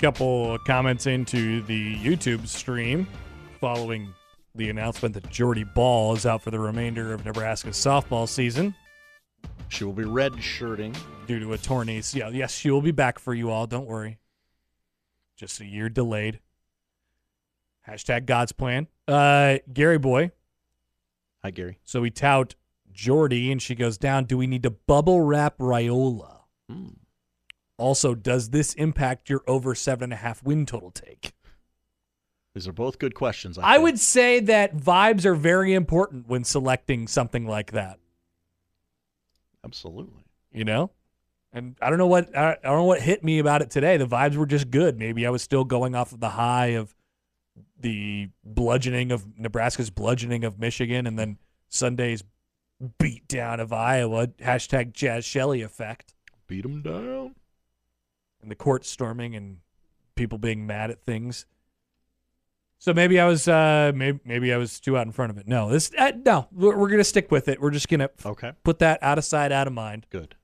couple comments into the YouTube stream following the announcement that Jordy Bahl is out for the remainder of Nebraska's softball season She will be red shirting. due to a torn ACL. Yes, she will be back for you all. Don't worry. Just a year delayed. Hashtag God's plan. Uh, Gary Boy. Hi, Gary. So we tout Jordy, and she goes down. Do we need to bubble wrap Riola? Mm. Also, does this impact your over seven and a half win total take? These are both good questions. I, I would say that vibes are very important when selecting something like that. absolutely. You know, and I don't know what I I don't know what hit me about it today. The vibes were just good. Maybe I was still going off of the high of the bludgeoning of Nebraska's bludgeoning of Michigan, and then Sunday's beat down of Iowa. Hashtag Jaz Shelley effect. Beat them down. And the court storming and people being mad at things. So maybe I was uh maybe maybe I was too out in front of it. No, this uh, no, we're, we're gonna stick with it. We're just gonna Okay. put that out of sight, out of mind. Good.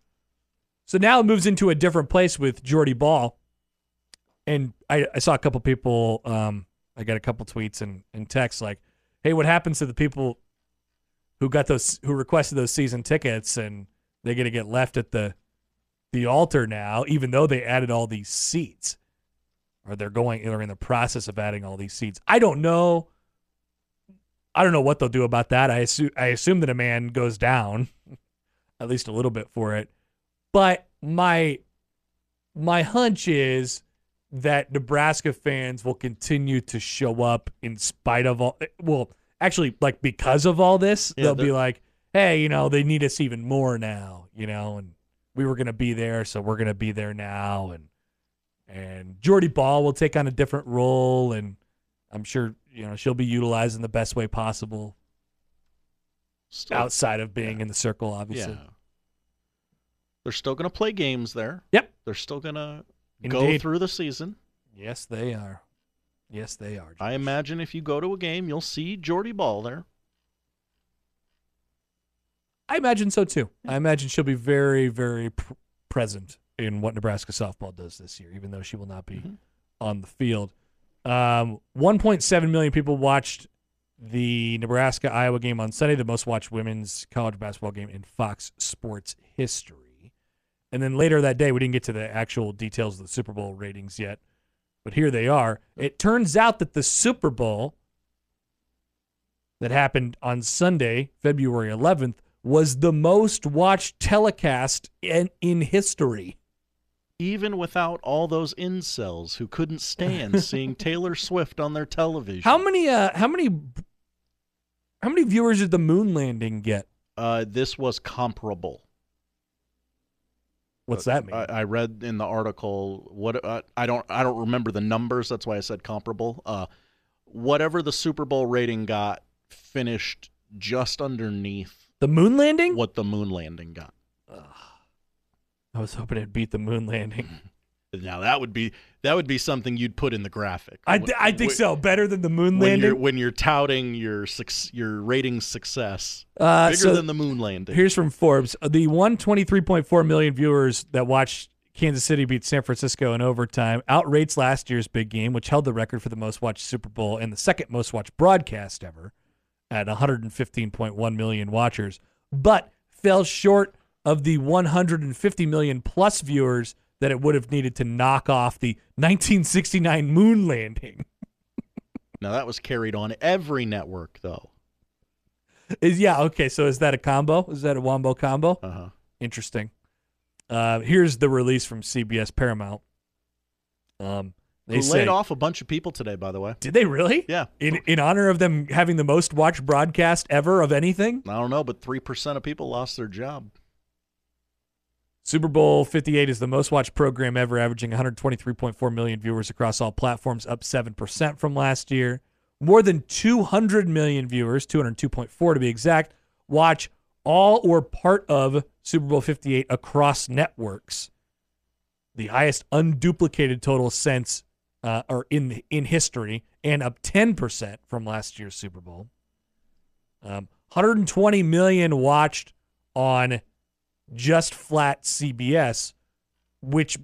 So now it moves into a different place with Jordy Bahl, and I, I saw a couple people. Um, I got a couple tweets and, and texts like, "Hey, what happens to the people who got those who requested those season tickets and they're gonna get left at the the altar now, even though they added all these seats, or they're going they're in the process of adding all these seats. I don't know. I don't know what they'll do about that. I assume I assume that a man goes down, at least a little bit for it. But my my hunch is that Nebraska fans will continue to show up in spite of all well, actually like because of all this, Yeah, they'll be like, "Hey, you know, they need us even more now, you know, and we were going to be there, so we're going to be there now and and Jordy Bahl will take on a different role and I'm sure, you know, she'll be utilized in the best way possible Still, outside of being in the circle obviously. yeah. They're still going to play games there. Yep. They're still going to go through the season. Yes, they are. Yes, they are. I imagine if you go to a game, you'll see Jordy Bahl there. I imagine so too. I imagine she'll be very, very pr- present in what Nebraska softball does this year, even though she will not be Mhm. on the field. Um, 1.7 million people watched the Nebraska Iowa game on Sunday, the most watched women's college basketball game in Fox Sports history. And then later that day, we didn't get to the actual details of the Super Bowl ratings yet, but here they are. It turns out that the Super Bowl that happened on Sunday, February 11th, was the most watched telecast in, in history. Even without all those incels who couldn't stand seeing Taylor Swift on their television. How many uh how many how many viewers did the moon landing get? Uh, this was comparable. What's that mean? I, I read in the article what uh, I don't I don't remember the numbers. That's why I said comparable. Uh, whatever the Super Bowl rating got finished just underneath the moon landing? what the moon landing got. I was hoping it'd beat the moon landing. Now that would be that would be something you'd put in the graphic. I, th- I think Wh- so. Better than the moon When you're landing. when you're touting your suc- your rating success Uh, bigger so than the moon landing. Here's from Forbes: the 123.4 million viewers that watched Kansas City beat San Francisco in overtime outrates last year's big game, which held the record for the most watched Super Bowl and the second most watched broadcast ever, at 115.1 million watchers, but fell short of the 150 million plus viewers that it would have needed to knock off the 1969 moon landing. now that was carried on every network though. Is yeah okay? So is that a combo? Is that a wombo combo? Uh huh. Interesting. Uh, here's the release from CBS Paramount. Um, they say, laid off a bunch of people today, by the way. did they really? Yeah. In in honor of them having the most watched broadcast ever of anything, I don't know, but three percent of people lost their job. Super Bowl 58 is the most watched program ever, averaging 123.4 million viewers across all platforms, up 7% from last year. More than 200 million viewers, 202.4 to be exact, watch all or part of Super Bowl 58 across networks. The highest unduplicated total since uh, or in in history, and up 10% from last year's Super Bowl. Um, 120 million watched on just flat CBS, which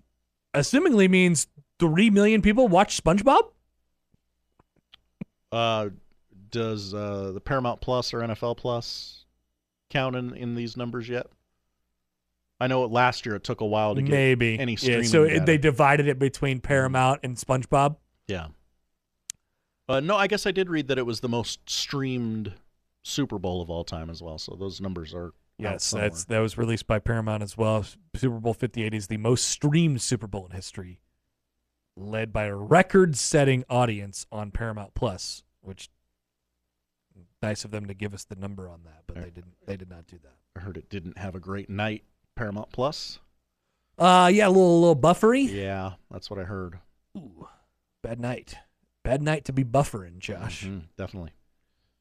assumingly means three million people watch SpongeBob. Uh, does uh, the Paramount Plus or NFL Plus count in, in these numbers yet? I know last year it took a while to get Maybe any yeah. So it, they divided it between Paramount and SpongeBob. Yeah. Uh, no, I guess I did read that it was the most streamed Super Bowl of all time as well. So those numbers are Yes, that's that was released by Paramount as well. Super Bowl 58 is the most streamed Super Bowl in history, led by a record-setting audience on Paramount Plus, which nice of them to give us the number on that, but they didn't. They did not do that. I heard it didn't have a great night. Paramount Plus. Uh yeah, a little little buffery. Yeah, that's what I heard. Ooh, bad night. Bad night to be buffering, Josh. Mhm, definitely.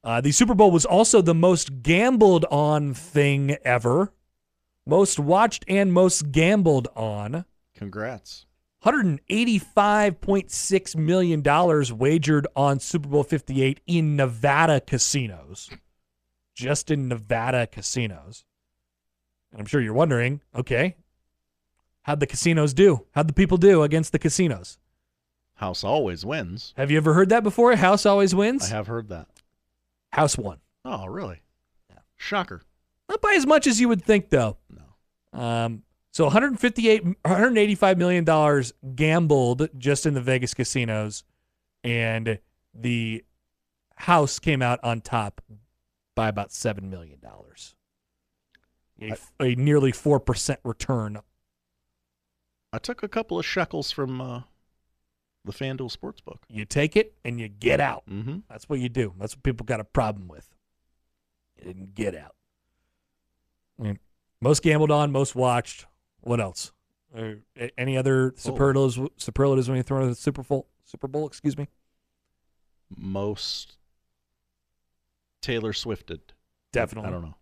Uh, the Super Bowl was also the most gambled on thing ever, most watched and most gambled on. Congrats. $185.6 million wagered on Super Bowl 58 in Nevada casinos. Just in Nevada casinos. And I'm sure you're wondering okay, how'd the casinos do? How'd the people do against the casinos? House always wins. Have you ever heard that before? House always wins? I have heard that. House won. Oh, really? Yeah. Shocker. Not by as much as you would think, though. No. Um, so 158, 185 million dollars gambled just in the Vegas casinos, and the house came out on top by about seven million dollars. A, a nearly four percent return. I took a couple of shekels from uh, the FanDuel Sportsbook. You take it and you get out. Mm-hmm. That's what you do. That's what people got a problem with. You didn't get out. I mean, most gambled on, most watched. What else? Any other superlatives? Superlatives when you throw in the Super Bowl? Super Bowl, excuse me. Most Taylor Swifted. Definitely. I don't know.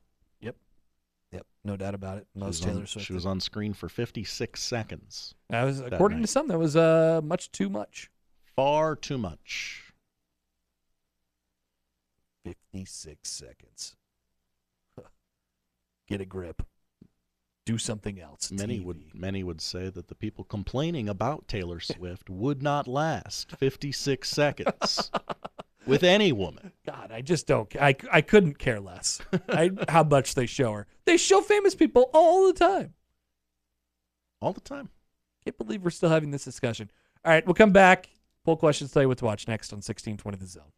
Yep, no doubt about it. She Most was on- Swift. She was on screen for 56 seconds. That was according to some. That was uh much too much. Far too much. Fifty six seconds. Get a grip. Do something else. Many TV. would many would say that the people complaining about Taylor Swift would not last 56 seconds with any woman. I just don't. I, I couldn't care less. I, how much they show her. They show famous people all the time. All the time. Can't believe we're still having this discussion. All right, we'll come back. Poll questions. Tell you what to watch next on 1620 The Zone.